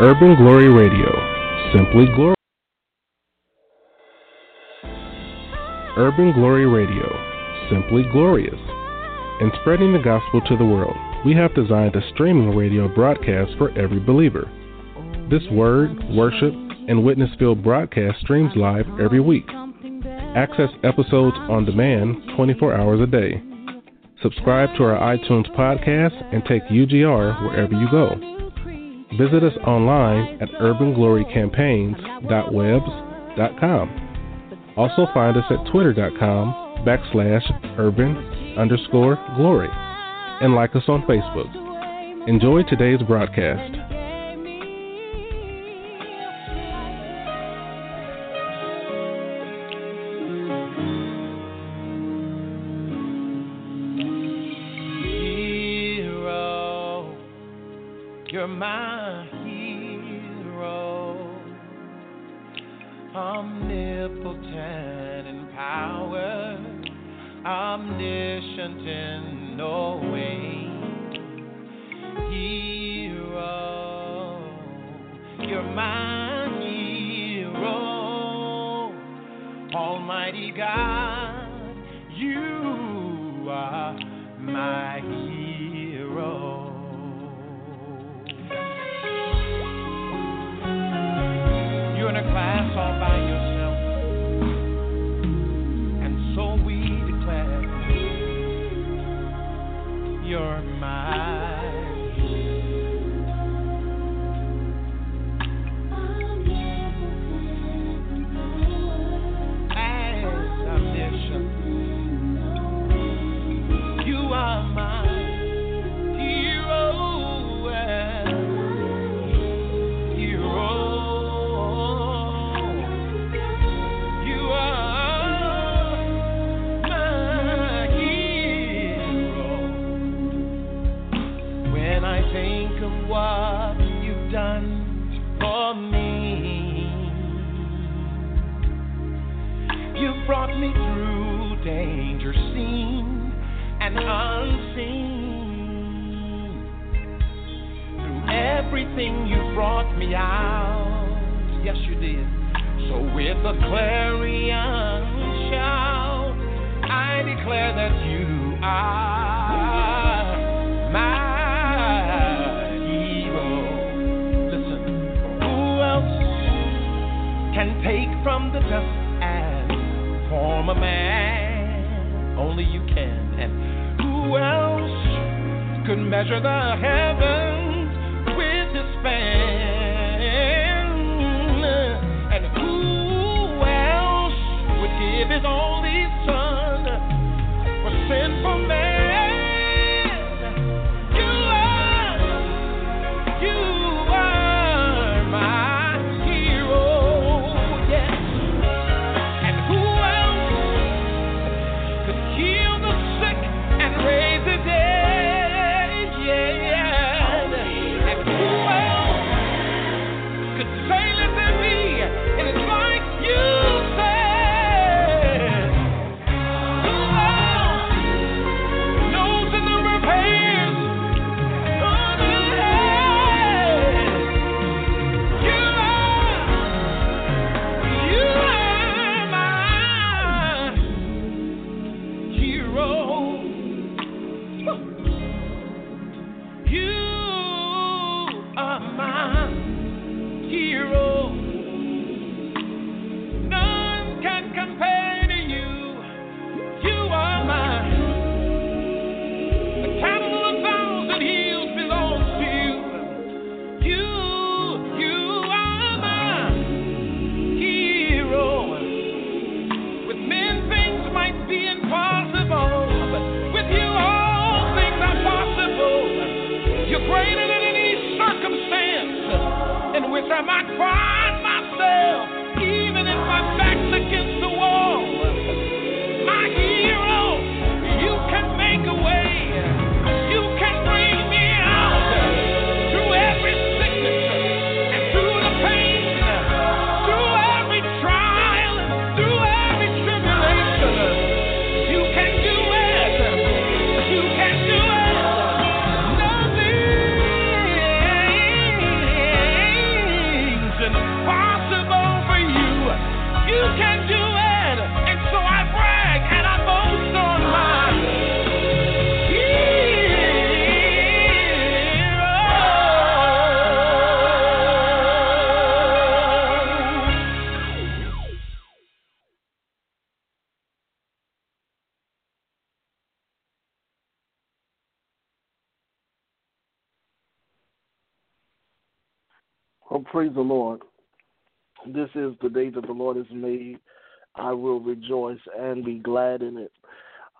Urban Glory Radio. Simply Glory. Urban Glory Radio. Simply glorious. In spreading the gospel to the world, we have designed a streaming radio broadcast for every believer. This word, worship, and witness filled broadcast streams live every week. Access episodes on demand 24 hours a day. Subscribe to our iTunes podcast and take UGR wherever you go. Visit us online at urbanglorycampaigns.webs.com. Also find us at twitter.com backslash urban underscore glory and like us on Facebook. Enjoy today's broadcast. Form a man? Only you can. And who else could measure the heavens praise the Lord. This is the day that the Lord has made. I will rejoice and be glad in it.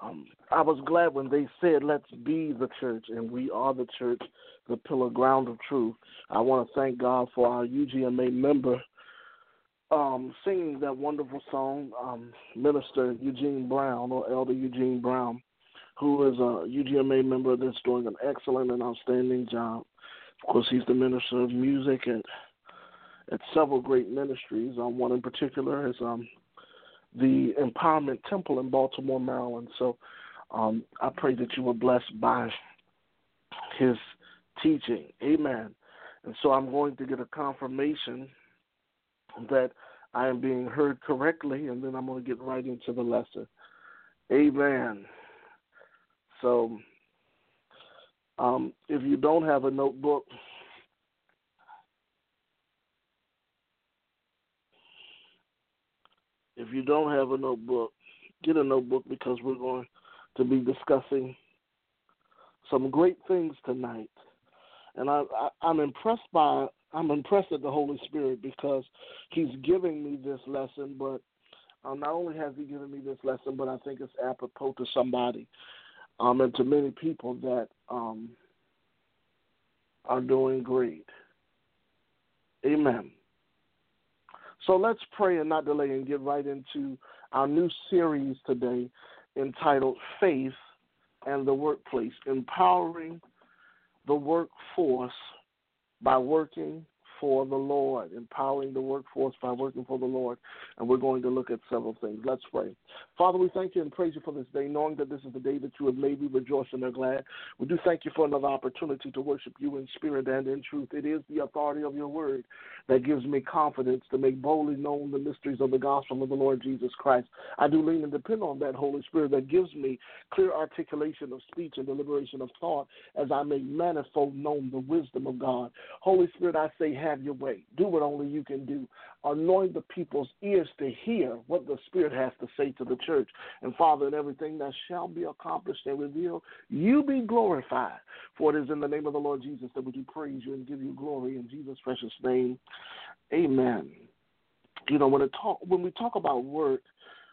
Um, I was glad when they said, Let's be the church, and we are the church, the pillar ground of truth. I want to thank God for our UGMA member um, singing that wonderful song, um, Minister Eugene Brown, or Elder Eugene Brown, who is a UGMA member that's doing an excellent and outstanding job. Of course, he's the minister of music at at several great ministries. Um, one in particular is um, the Empowerment Temple in Baltimore, Maryland. So um, I pray that you were blessed by his teaching. Amen. And so I'm going to get a confirmation that I am being heard correctly, and then I'm going to get right into the lesson. Amen. So um, if you don't have a notebook, if you don't have a notebook, get a notebook because we're going to be discussing some great things tonight. And I, I, I'm impressed by I'm impressed at the Holy Spirit because He's giving me this lesson. But um, not only has He given me this lesson, but I think it's apropos to somebody um, and to many people that um, are doing great. Amen. So let's pray and not delay and get right into our new series today entitled Faith and the Workplace Empowering the Workforce by Working for the Lord, empowering the workforce by working for the Lord. And we're going to look at several things. Let's pray. Father, we thank you and praise you for this day, knowing that this is the day that you have made. We rejoice and are glad. We do thank you for another opportunity to worship you in spirit and in truth. It is the authority of your word that gives me confidence to make boldly known the mysteries of the gospel of the Lord Jesus Christ. I do lean and depend on that Holy Spirit that gives me clear articulation of speech and deliberation of thought as I make manifold known the wisdom of God. Holy Spirit, I say, have your way. Do what only you can do. Anoint the people's ears to hear what the Spirit has to say to the church. And Father, in everything that shall be accomplished and revealed, you be glorified. For it is in the name of the Lord Jesus that we do praise you and give you glory in Jesus' precious name. Amen. You know, when it talk when we talk about work,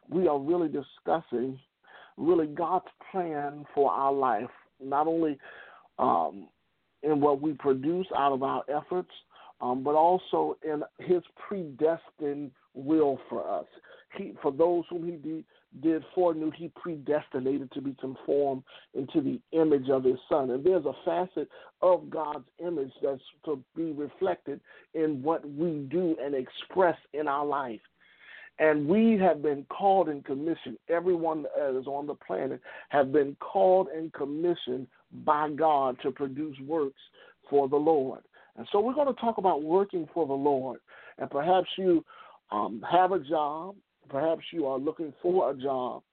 we are really discussing really God's plan for our life, not only um, in what we produce out of our efforts, um, but also in His predestined will for us. He, for those whom He de- did foreknew, He predestinated to be conformed into the image of His Son. And there's a facet of God's image that's to be reflected in what we do and express in our life. And we have been called and commissioned. Everyone that is on the planet have been called and commissioned by God to produce works for the Lord. And so we're going to talk about working for the Lord. And perhaps you um, have a job. Perhaps you are looking for a job.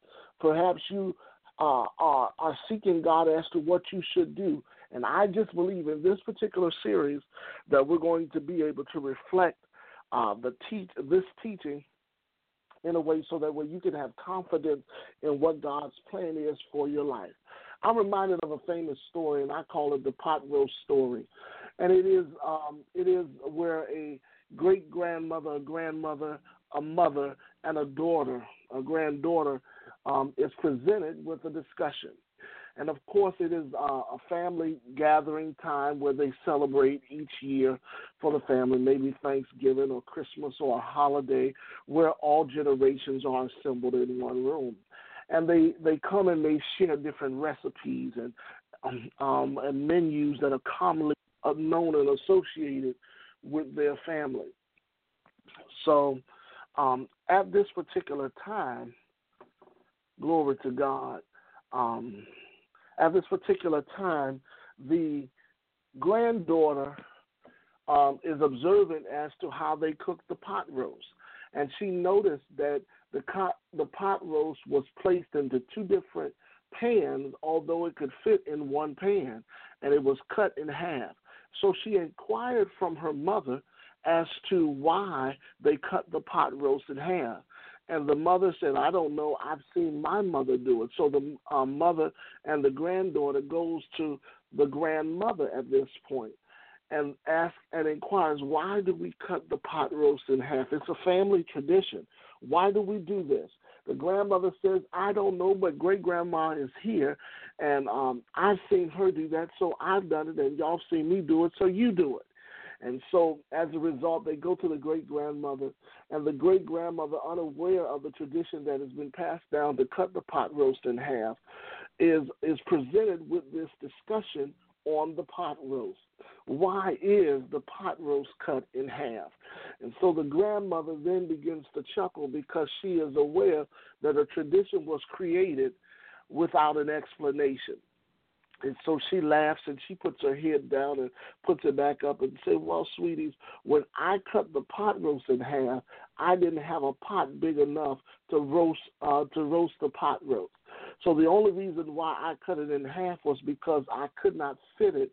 Perhaps you uh, are, are seeking God as to what you should do. And I just believe in this particular series that we're going to be able to reflect uh, the teach this teaching in a way so that way you can have confidence in what God's plan is for your life. I'm reminded of a famous story, and I call it the pot roast story. And it is um, it is where a great grandmother, a grandmother, a mother, and a daughter, a granddaughter, um, is presented with a discussion. And of course, it is uh, a family gathering time where they celebrate each year for the family, maybe Thanksgiving or Christmas or a holiday where all generations are assembled in one room. And they, they come and they share different recipes and um, um, and menus that are commonly known and associated with their family. So, um, at this particular time, glory to God, um, at this particular time, the granddaughter um, is observant as to how they cook the pot roast. And she noticed that the, co- the pot roast was placed into two different pans, although it could fit in one pan, and it was cut in half. So she inquired from her mother as to why they cut the pot roast in half. And the mother said, I don't know. I've seen my mother do it. So the uh, mother and the granddaughter goes to the grandmother at this point and asks and inquires, why do we cut the pot roast in half? It's a family tradition. Why do we do this? The grandmother says, I don't know, but great grandma is here, and um, I've seen her do that, so I've done it, and y'all seen me do it, so you do it. And so, as a result, they go to the great grandmother, and the great grandmother, unaware of the tradition that has been passed down to cut the pot roast in half, is is presented with this discussion on the pot roast. Why is the pot roast cut in half? And so the grandmother then begins to chuckle because she is aware that a tradition was created without an explanation. And so she laughs and she puts her head down and puts it back up and says, Well, sweeties, when I cut the pot roast in half, I didn't have a pot big enough to roast uh, to roast the pot roast. So the only reason why I cut it in half was because I could not fit it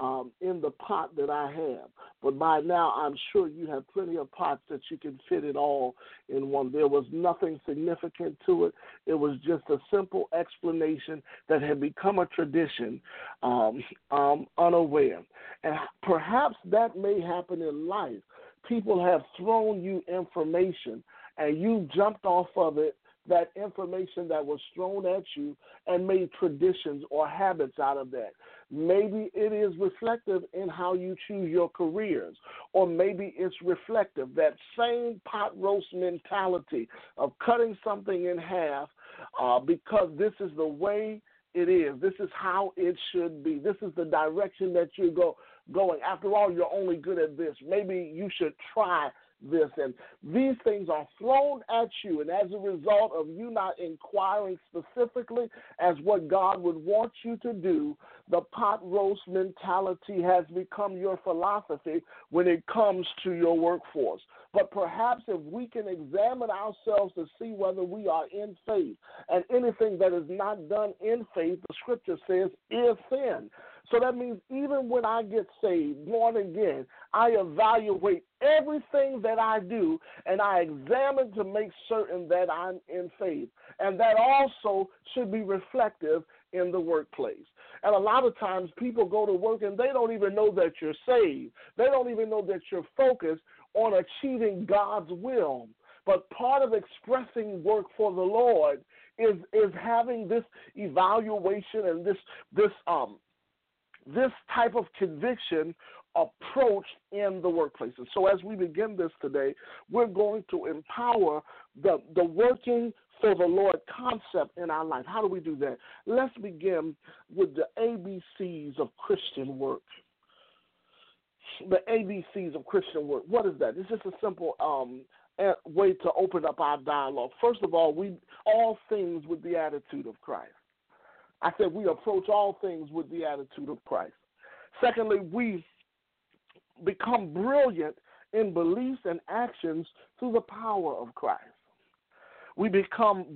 um, in the pot that I have. But by now, I'm sure you have plenty of pots that you can fit it all in one. There was nothing significant to it. It was just a simple explanation that had become a tradition, um, um, unaware. And perhaps that may happen in life. People have thrown you information and you jumped off of it that information that was thrown at you and made traditions or habits out of that. Maybe it is reflective in how you choose your careers, or maybe it's reflective that same pot roast mentality of cutting something in half uh, because this is the way it is. This is how it should be. This is the direction that you go going. After all, you're only good at this. Maybe you should try this. And these things are thrown at you. And as a result of you not inquiring specifically as what God would want you to do, the pot roast mentality has become your philosophy when it comes to your workforce. But perhaps if we can examine ourselves to see whether we are in faith, and anything that is not done in faith, the scripture says, is sin. So that means even when I get saved, born again, I evaluate everything that I do and I examine to make certain that I'm in faith. And that also should be reflective in the workplace. And a lot of times people go to work and they don't even know that you're saved. They don't even know that you're focused on achieving God's will. But part of expressing work for the Lord is is having this evaluation and this this um this type of conviction approach in the workplace. And so, as we begin this today, we're going to empower the, the working for the Lord concept in our life. How do we do that? Let's begin with the ABCs of Christian work. The ABCs of Christian work. What is that? It's just a simple um, way to open up our dialogue. First of all, we all things with the attitude of Christ. I said we approach all things with the attitude of Christ. Secondly, we become brilliant in beliefs and actions through the power of Christ. We become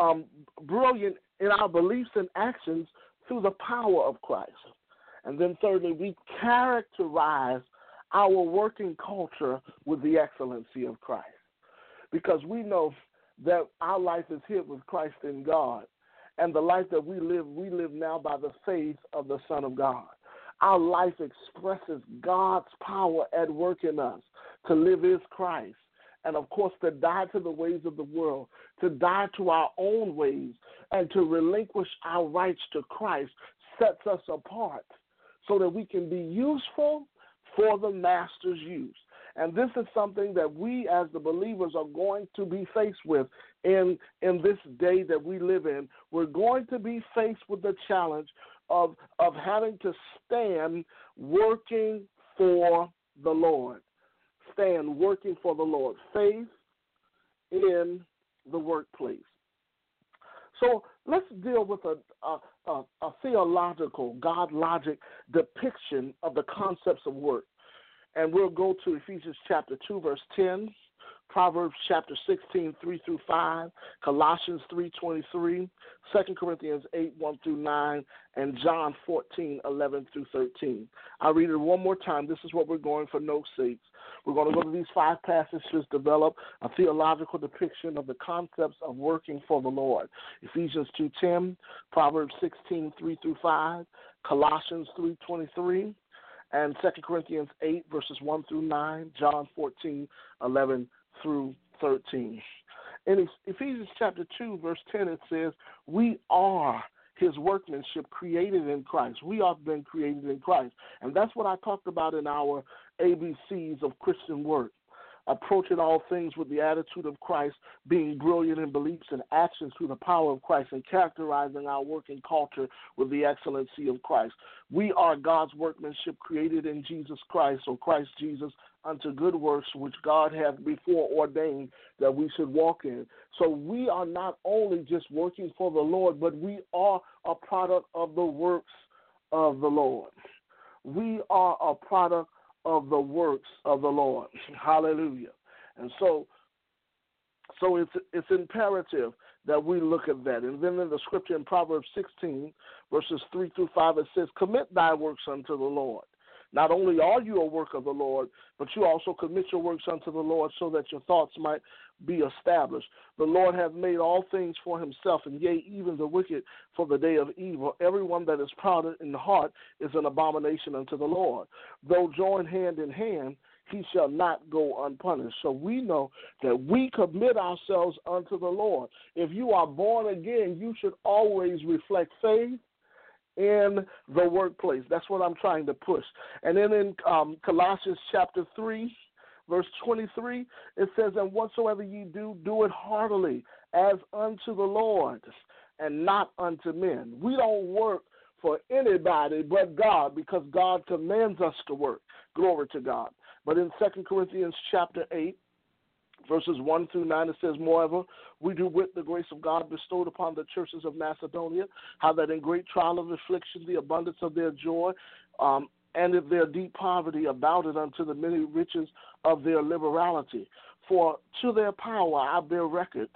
um, brilliant in our beliefs and actions through the power of Christ. And then, thirdly, we characterize our working culture with the excellency of Christ. Because we know that our life is hid with Christ in God and the life that we live, we live now by the faith of the Son of God. Our life expresses God's power at work in us. To live is Christ. And of course, to die to the ways of the world, to die to our own ways, and to relinquish our rights to Christ sets us apart so that we can be useful for the master's use. And this is something that we as the believers are going to be faced with in, in this day that we live in. We're going to be faced with the challenge of, of having to stand working for the Lord. Stand working for the Lord. Faith in the workplace. So let's deal with a, a, a, a theological, God logic depiction of the concepts of work. And we'll go to Ephesians chapter 2, verse 10, Proverbs chapter 16, 3 through 5, Colossians 3, 23, 2 Corinthians 8, 1 through 9, and John 14, 11 through 13. I'll read it one more time. This is what we're going for no sakes. We're going to go to these five passages, develop a theological depiction of the concepts of working for the Lord. Ephesians 2.10, Proverbs 16, 3 through 5, Colossians 3, 23, and 2 Corinthians 8, verses 1 through 9, John 14, 11 through 13. In Ephesians chapter 2, verse 10, it says, We are his workmanship created in Christ. We have been created in Christ. And that's what I talked about in our ABCs of Christian work approaching all things with the attitude of Christ, being brilliant in beliefs and actions through the power of Christ, and characterizing our working culture with the excellency of Christ. We are God's workmanship created in Jesus Christ, or Christ Jesus, unto good works which God hath before ordained that we should walk in. So we are not only just working for the Lord, but we are a product of the works of the Lord. We are a product of the works of the Lord. Hallelujah. And so so it's it's imperative that we look at that. And then in the scripture in Proverbs 16, verses 3 through 5, it says, Commit thy works unto the Lord. Not only are you a work of the Lord, but you also commit your works unto the Lord so that your thoughts might be established. The Lord hath made all things for himself, and yea, even the wicked for the day of evil. Everyone that is proud in heart is an abomination unto the Lord. Though joined hand in hand, he shall not go unpunished. So we know that we commit ourselves unto the Lord. If you are born again, you should always reflect faith in the workplace. That's what I'm trying to push. And then in um, Colossians chapter 3, verse 23, it says, And whatsoever ye do, do it heartily, as unto the Lord, and not unto men. We don't work for anybody but God because God commands us to work. Glory to God. But in 2 Corinthians chapter 8, verses 1 through 9, it says, Moreover, we do with the grace of God bestowed upon the churches of Macedonia, how that in great trial of affliction, the abundance of their joy, um, and of their deep poverty abounded unto the many riches of their liberality. For to their power I bear record,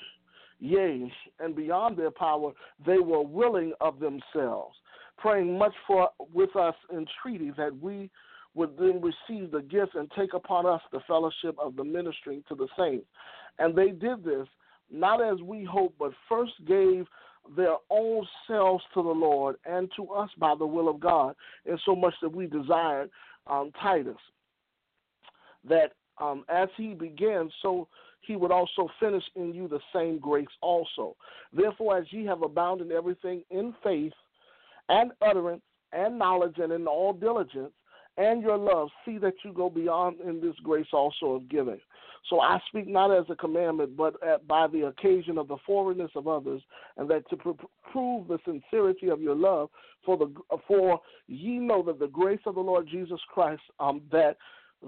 yea, and beyond their power they were willing of themselves, praying much for with us entreaty that we would then receive the gift and take upon us the fellowship of the ministering to the saints. And they did this not as we hoped, but first gave their own selves to the Lord and to us by the will of God, in so much that we desired um, Titus that um, as he began, so he would also finish in you the same grace also. Therefore, as ye have abounded in everything in faith and utterance and knowledge and in all diligence, and your love, see that you go beyond in this grace also of giving. So I speak not as a commandment, but at, by the occasion of the forwardness of others, and that to pr- prove the sincerity of your love, for the for ye know that the grace of the Lord Jesus Christ, um, that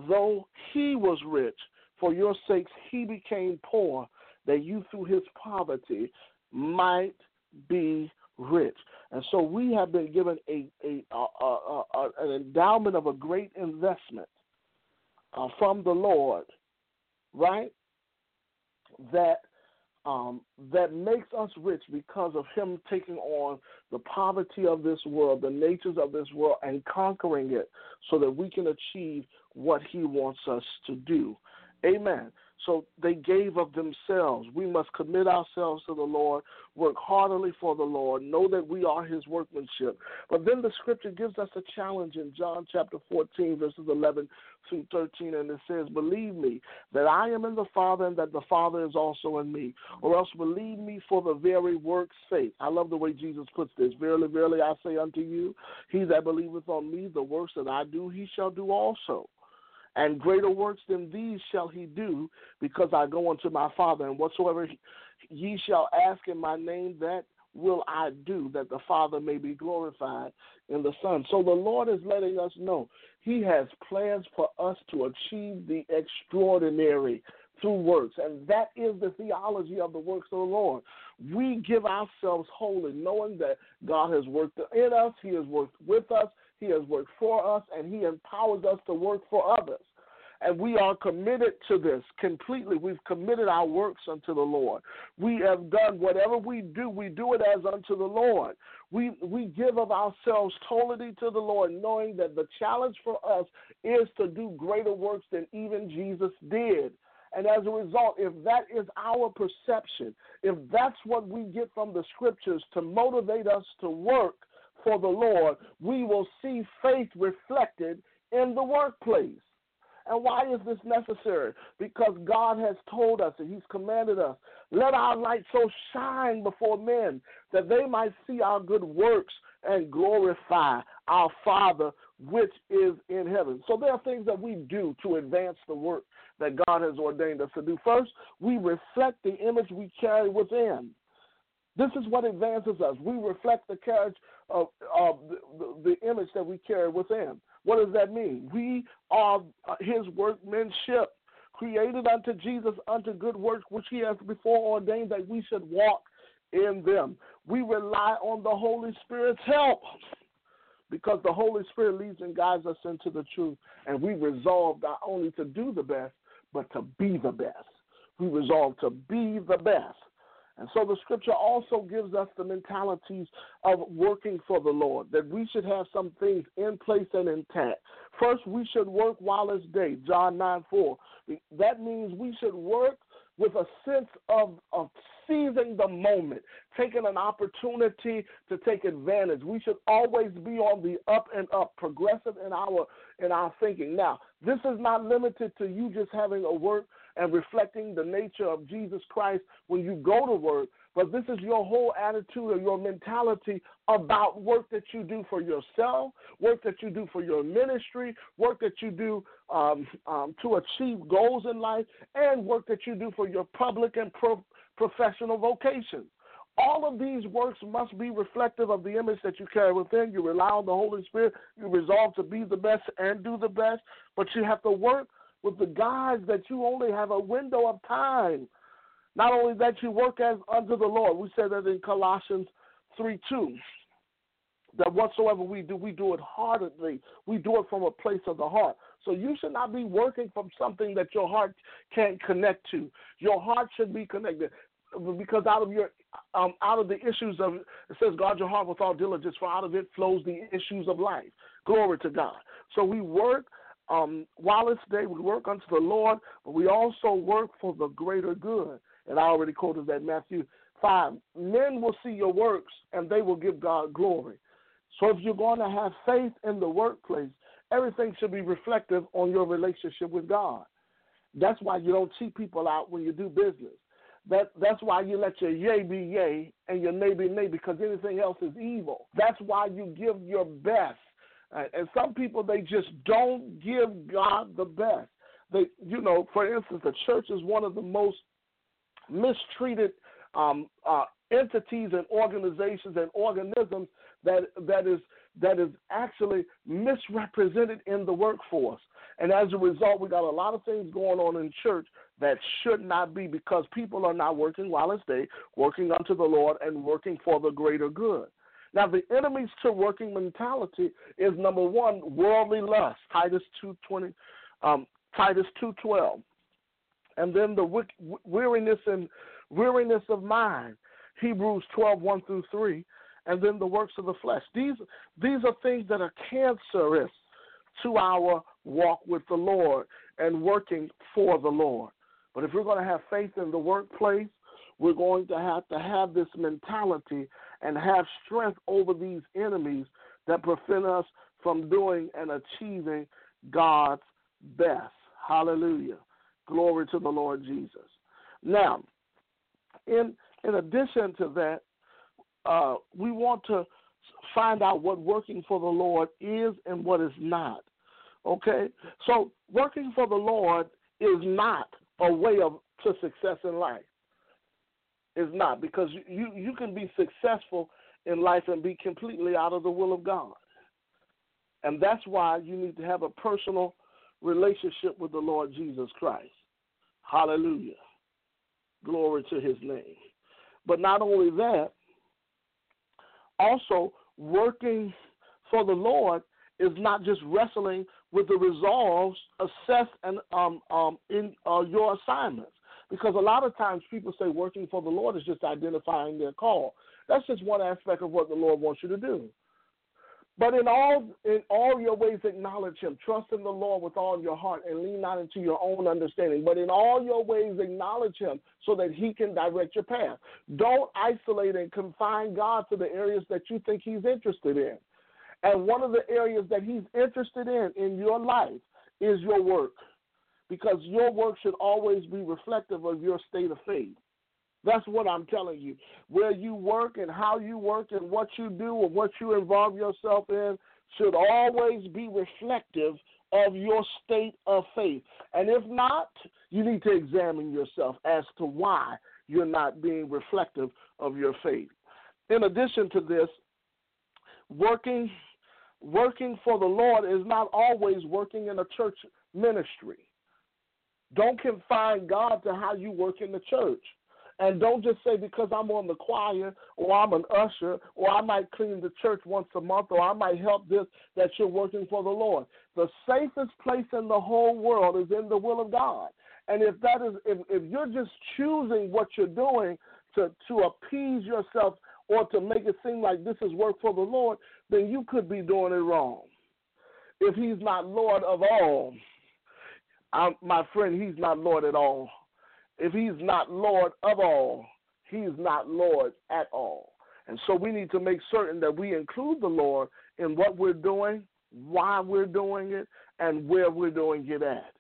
though he was rich, for your sakes he became poor, that you through his poverty might be rich. And so we have been given a, a, a, a an endowment of a great investment uh, from the Lord, right? That um, that makes us rich because of Him taking on the poverty of this world, the natures of this world, and conquering it, so that we can achieve what He wants us to do. Amen. So they gave of themselves. We must commit ourselves to the Lord, work heartily for the Lord, know that we are his workmanship. But then the scripture gives us a challenge in John chapter 14, verses 11 through 13, and it says, Believe me that I am in the Father and that the Father is also in me, or else believe me for the very work's sake. I love the way Jesus puts this. Verily, verily, I say unto you, he that believeth on me, the works that I do, he shall do also and greater works than these shall he do, because I go unto my Father, and whatsoever ye shall ask in my name, that will I do, that the Father may be glorified in the Son. So the Lord is letting us know He has plans for us to achieve the extraordinary through works, and that is the theology of the works of the Lord. We give ourselves wholly, knowing that God has worked in us, He has worked with us, He has worked for us, and He empowers us to work for others. And we are committed to this completely. We've committed our works unto the Lord. We have done whatever we do, we do it as unto the Lord. We we give of ourselves totally to the Lord, knowing that the challenge for us is to do greater works than even Jesus did. And as a result, if that is our perception, if that's what we get from the scriptures to motivate us to work for the Lord, we will see faith reflected in the workplace. And why is this necessary? Because God has told us and He's commanded us, let our light so shine before men that they might see our good works and glorify our Father which is in heaven. So there are things that we do to advance the work that God has ordained us to do. First, we reflect the image we carry within. This is what advances us. We reflect the carriage of, of the, the, image that we carry within. What does that mean? We are his workmanship, created unto Jesus unto good works, which he has before ordained that we should walk in them. We rely on the Holy Spirit's help because the Holy Spirit leads and guides us into the truth. And we resolve not only to do the best, but to be the best. We resolve to be the best. And so the scripture also gives us the mentalities of working for the Lord, that we should have some things in place and intact. First, we should work while it's day, John 9 4. That means we should work with a sense of, of seizing the moment, taking an opportunity to take advantage. We should always be on the up and up, progressive in our in our thinking. Now, this is not limited to you just having a work and reflecting the nature of Jesus Christ when you go to work, but this is your whole attitude or your mentality about work that you do for yourself, work that you do for your ministry, work that you do um, um, to achieve goals in life, and work that you do for your public and pro- professional vocation. All of these works must be reflective of the image that you carry within. You rely on the Holy Spirit. You resolve to be the best and do the best, but you have to work with the guys that you only have a window of time. Not only that, you work as unto the Lord. We said that in Colossians 3 2. That whatsoever we do, we do it heartedly. We do it from a place of the heart. So you should not be working from something that your heart can't connect to. Your heart should be connected because out of your um, out of the issues of it says guard your heart with all diligence, for out of it flows the issues of life. Glory to God. So we work um, while it's day, we work unto the Lord, but we also work for the greater good. And I already quoted that Matthew 5. Men will see your works and they will give God glory. So if you're going to have faith in the workplace, everything should be reflective on your relationship with God. That's why you don't cheat people out when you do business. That that's why you let your yay be yay and your nay be nay because anything else is evil. That's why you give your best and some people they just don't give God the best. They, you know, for instance, the church is one of the most mistreated um, uh, entities and organizations and organisms that that is that is actually misrepresented in the workforce. And as a result, we got a lot of things going on in church that should not be because people are not working while it's day, working unto the Lord and working for the greater good. Now, the enemies to working mentality is number one, worldly lust, Titus two twenty, um, Titus two twelve, and then the weariness and weariness of mind, Hebrews 12, 1 through three, and then the works of the flesh. These these are things that are cancerous to our walk with the Lord and working for the Lord. But if we're going to have faith in the workplace, we're going to have to have this mentality and have strength over these enemies that prevent us from doing and achieving God's best. Hallelujah. Glory to the Lord Jesus. Now, in in addition to that, uh, we want to find out what working for the Lord is and what is not. Okay? So, working for the Lord is not a way of to success in life. Is not because you you can be successful in life and be completely out of the will of God. And that's why you need to have a personal relationship with the Lord Jesus Christ. Hallelujah. Glory to his name. But not only that, also working for the Lord is not just wrestling with the resolves assessed and um, um, in uh, your assignments. Because a lot of times people say working for the Lord is just identifying their call. That's just one aspect of what the Lord wants you to do. But in all in all your ways acknowledge him. Trust in the Lord with all your heart and lean not into your own understanding. But in all your ways acknowledge him so that he can direct your path. Don't isolate and confine God to the areas that you think he's interested in. And one of the areas that he's interested in in your life is your work. Because your work should always be reflective of your state of faith. That's what I'm telling you. Where you work and how you work and what you do and what you involve yourself in should always be reflective of your state of faith. And if not, you need to examine yourself as to why you're not being reflective of your faith. In addition to this, working working for the Lord is not always working in a church ministry. Don't confine God to how you work in the church. And don't just say because I'm on the choir or I'm an usher or I might clean the church once a month or I might help this that you're working for the Lord. The safest place in the whole world is in the will of God. And if that is if, if you're just choosing what you're doing to to appease yourself or to make it seem like this is work for the Lord, then you could be doing it wrong. If he's not Lord of all, I'm, my friend, he's not Lord at all. If he's not Lord of all, he's not Lord at all. And so we need to make certain that we include the Lord in what we're doing, why we're doing it, and where we're doing it at.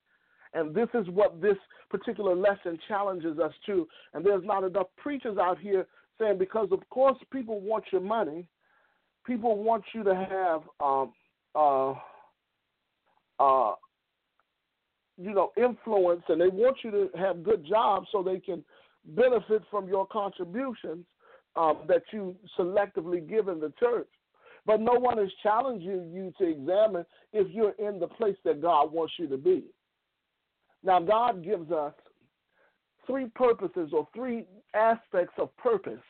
And this is what this particular lesson challenges us to. And there's not enough preachers out here saying, because of course people want your money, people want you to have um, uh, uh, you know, influence and they want you to have good jobs so they can benefit from your contributions um, that you selectively give in the church. But no one is challenging you to examine if you're in the place that God wants you to be. Now, God gives us three purposes or three aspects of purpose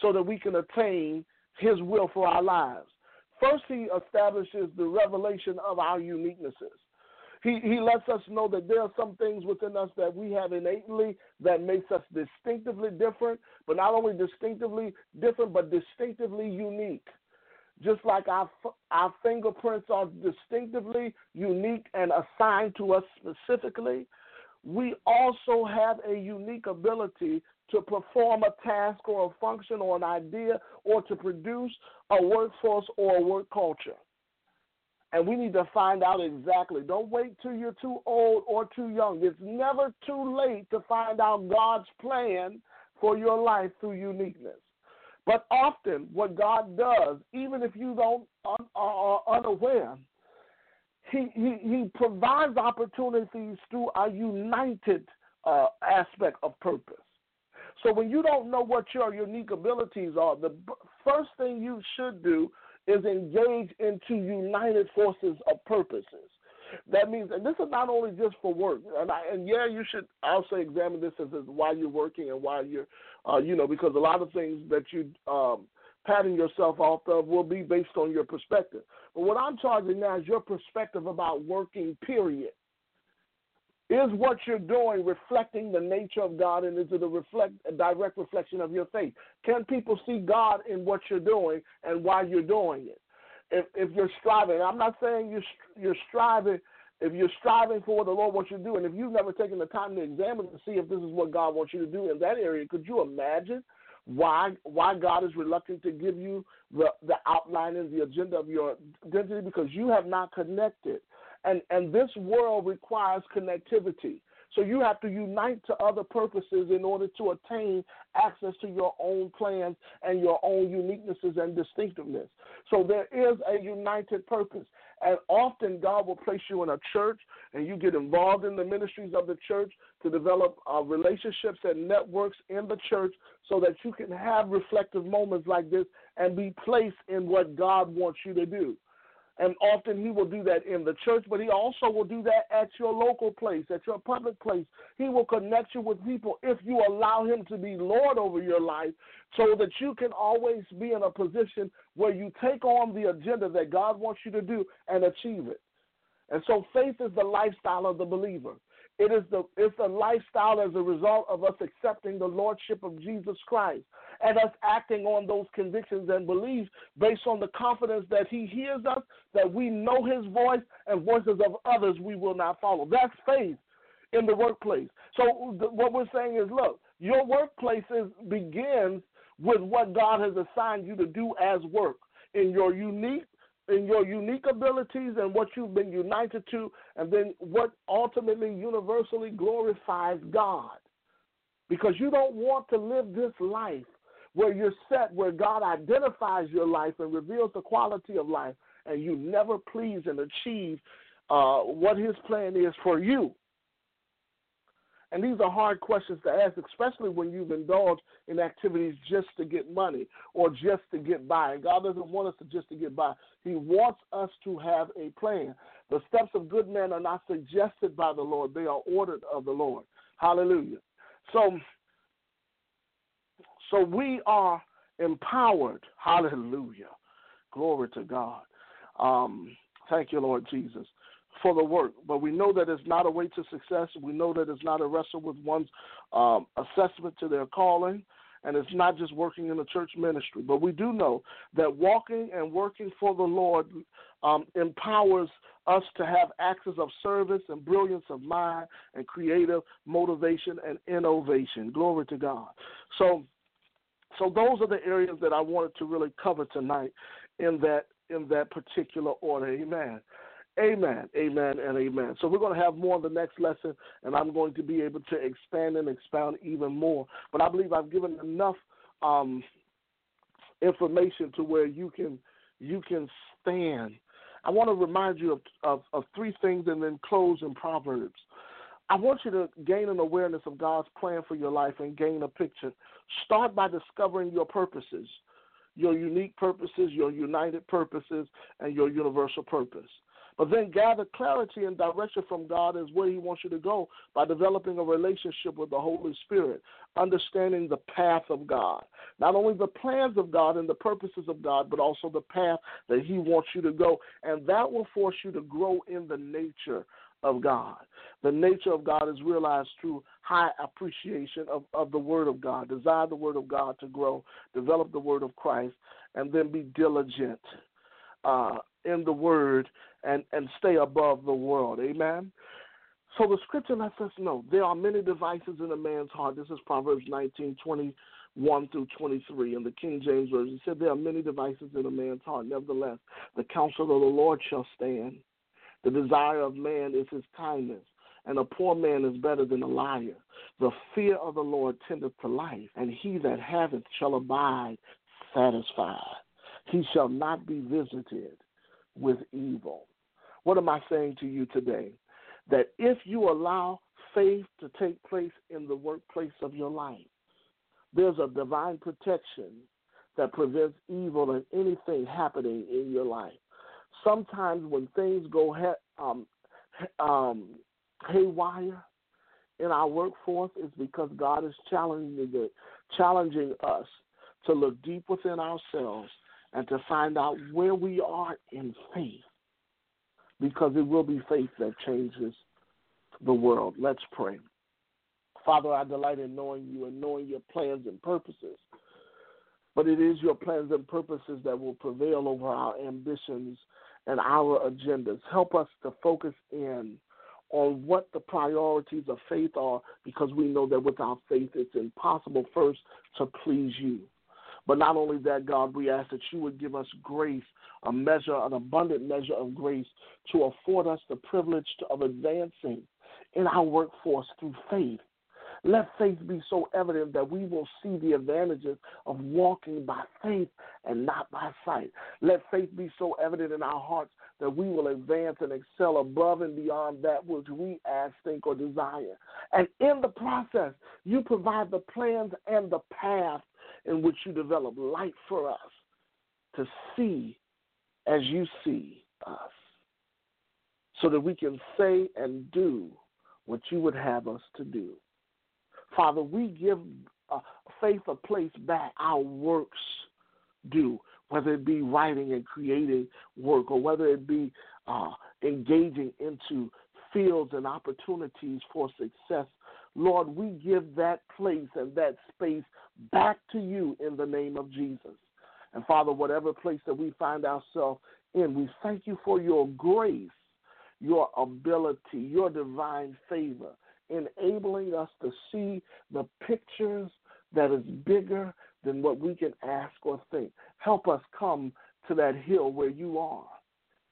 so that we can attain His will for our lives. First, He establishes the revelation of our uniquenesses. He, he lets us know that there are some things within us that we have innately that makes us distinctively different, but not only distinctively different, but distinctively unique. Just like our, our fingerprints are distinctively unique and assigned to us specifically, we also have a unique ability to perform a task or a function or an idea or to produce a workforce or a work culture. And we need to find out exactly. Don't wait till you're too old or too young. It's never too late to find out God's plan for your life through uniqueness. But often, what God does, even if you don't are unaware, he, he, he provides opportunities through a united uh, aspect of purpose. So when you don't know what your unique abilities are, the first thing you should do is engaged into united forces of purposes. That means, and this is not only just for work, and, I, and yeah, you should also examine this as, as why you're working and why you're, uh, you know, because a lot of things that you um, patting yourself off of will be based on your perspective. But what I'm charging now is your perspective about working. Period. Is what you're doing reflecting the nature of God and is it a, reflect, a direct reflection of your faith? Can people see God in what you're doing and why you're doing it? If, if you're striving, I'm not saying you're, you're striving if you're striving for what the Lord wants you to do, and if you've never taken the time to examine to see if this is what God wants you to do in that area, could you imagine why why God is reluctant to give you the the outline and the agenda of your identity? Because you have not connected, and and this world requires connectivity. So you have to unite to other purposes in order to attain access to your own plans and your own uniquenesses and distinctiveness. So there is a united purpose. And often God will place you in a church and you get involved in the ministries of the church to develop uh, relationships and networks in the church so that you can have reflective moments like this and be placed in what God wants you to do. And often he will do that in the church, but he also will do that at your local place, at your public place. He will connect you with people if you allow him to be Lord over your life so that you can always be in a position where you take on the agenda that God wants you to do and achieve it. And so faith is the lifestyle of the believer. It is the it's a lifestyle as a result of us accepting the lordship of Jesus Christ and us acting on those convictions and beliefs based on the confidence that He hears us, that we know His voice, and voices of others we will not follow. That's faith in the workplace. So what we're saying is, look, your workplace begins with what God has assigned you to do as work in your unique in your unique abilities and what you've been united to, and then what ultimately universally glorifies God. Because you don't want to live this life where you're set, where God identifies your life and reveals the quality of life, and you never please and achieve uh, what His plan is for you. And these are hard questions to ask, especially when you've indulged in activities just to get money or just to get by. And God doesn't want us to just to get by. He wants us to have a plan. The steps of good men are not suggested by the Lord, they are ordered of the Lord. Hallelujah. So so we are empowered. Hallelujah. Glory to God. Um, thank you, Lord Jesus, for the work. But we know that it's not a way to success. We know that it's not a wrestle with one's um, assessment to their calling. And it's not just working in the church ministry. But we do know that walking and working for the Lord um, empowers us to have access of service and brilliance of mind and creative motivation and innovation. Glory to God. So so those are the areas that I wanted to really cover tonight in that in that particular order. Amen. Amen, amen, and amen. So we're going to have more in the next lesson, and I'm going to be able to expand and expound even more. But I believe I've given enough um, information to where you can you can stand. I want to remind you of, of, of three things, and then close in Proverbs. I want you to gain an awareness of God's plan for your life and gain a picture. Start by discovering your purposes, your unique purposes, your united purposes, and your universal purpose. But then gather clarity and direction from God as where He wants you to go by developing a relationship with the Holy Spirit, understanding the path of God. Not only the plans of God and the purposes of God, but also the path that He wants you to go. And that will force you to grow in the nature of God. The nature of God is realized through high appreciation of, of the Word of God. Desire the Word of God to grow, develop the Word of Christ, and then be diligent uh, in the Word and, and stay above the world. Amen. So the scripture lets us know there are many devices in a man's heart. This is Proverbs 19, 21 through 23 in the King James Version. It said there are many devices in a man's heart. Nevertheless, the counsel of the Lord shall stand. The desire of man is his kindness, and a poor man is better than a liar. The fear of the Lord tendeth to life, and he that haveth shall abide satisfied. He shall not be visited with evil. What am I saying to you today? That if you allow faith to take place in the workplace of your life, there's a divine protection that prevents evil and anything happening in your life sometimes when things go um, um, haywire in our workforce, it's because God is challenging the, challenging us to look deep within ourselves and to find out where we are in faith, because it will be faith that changes the world. Let's pray. Father, I delight in knowing you and knowing your plans and purposes. But it is your plans and purposes that will prevail over our ambitions and our agendas. Help us to focus in on what the priorities of faith are because we know that without faith it's impossible first to please you. But not only that, God, we ask that you would give us grace, a measure, an abundant measure of grace to afford us the privilege of advancing in our workforce through faith. Let faith be so evident that we will see the advantages of walking by faith and not by sight. Let faith be so evident in our hearts that we will advance and excel above and beyond that which we ask, think, or desire. And in the process, you provide the plans and the path in which you develop light for us to see as you see us so that we can say and do what you would have us to do. Father, we give uh, faith a place back our works do, whether it be writing and creating work or whether it be uh, engaging into fields and opportunities for success. Lord, we give that place and that space back to you in the name of Jesus. And Father, whatever place that we find ourselves in, we thank you for your grace, your ability, your divine favor, enabling us to see the pictures that is bigger than what we can ask or think. Help us come to that hill where you are,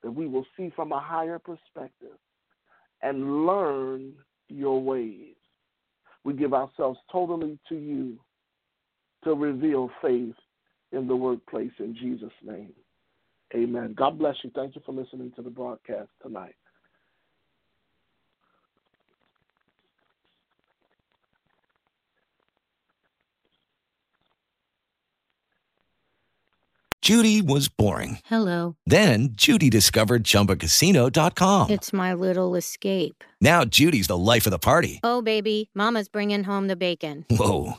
that we will see from a higher perspective and learn your ways. We give ourselves totally to you to reveal faith in the workplace in Jesus' name. Amen. God bless you. Thank you for listening to the broadcast tonight. Judy was boring. Hello. Then Judy discovered ChumbaCasino.com. It's my little escape. Now Judy's the life of the party. Oh, baby, Mama's bringing home the bacon. Whoa,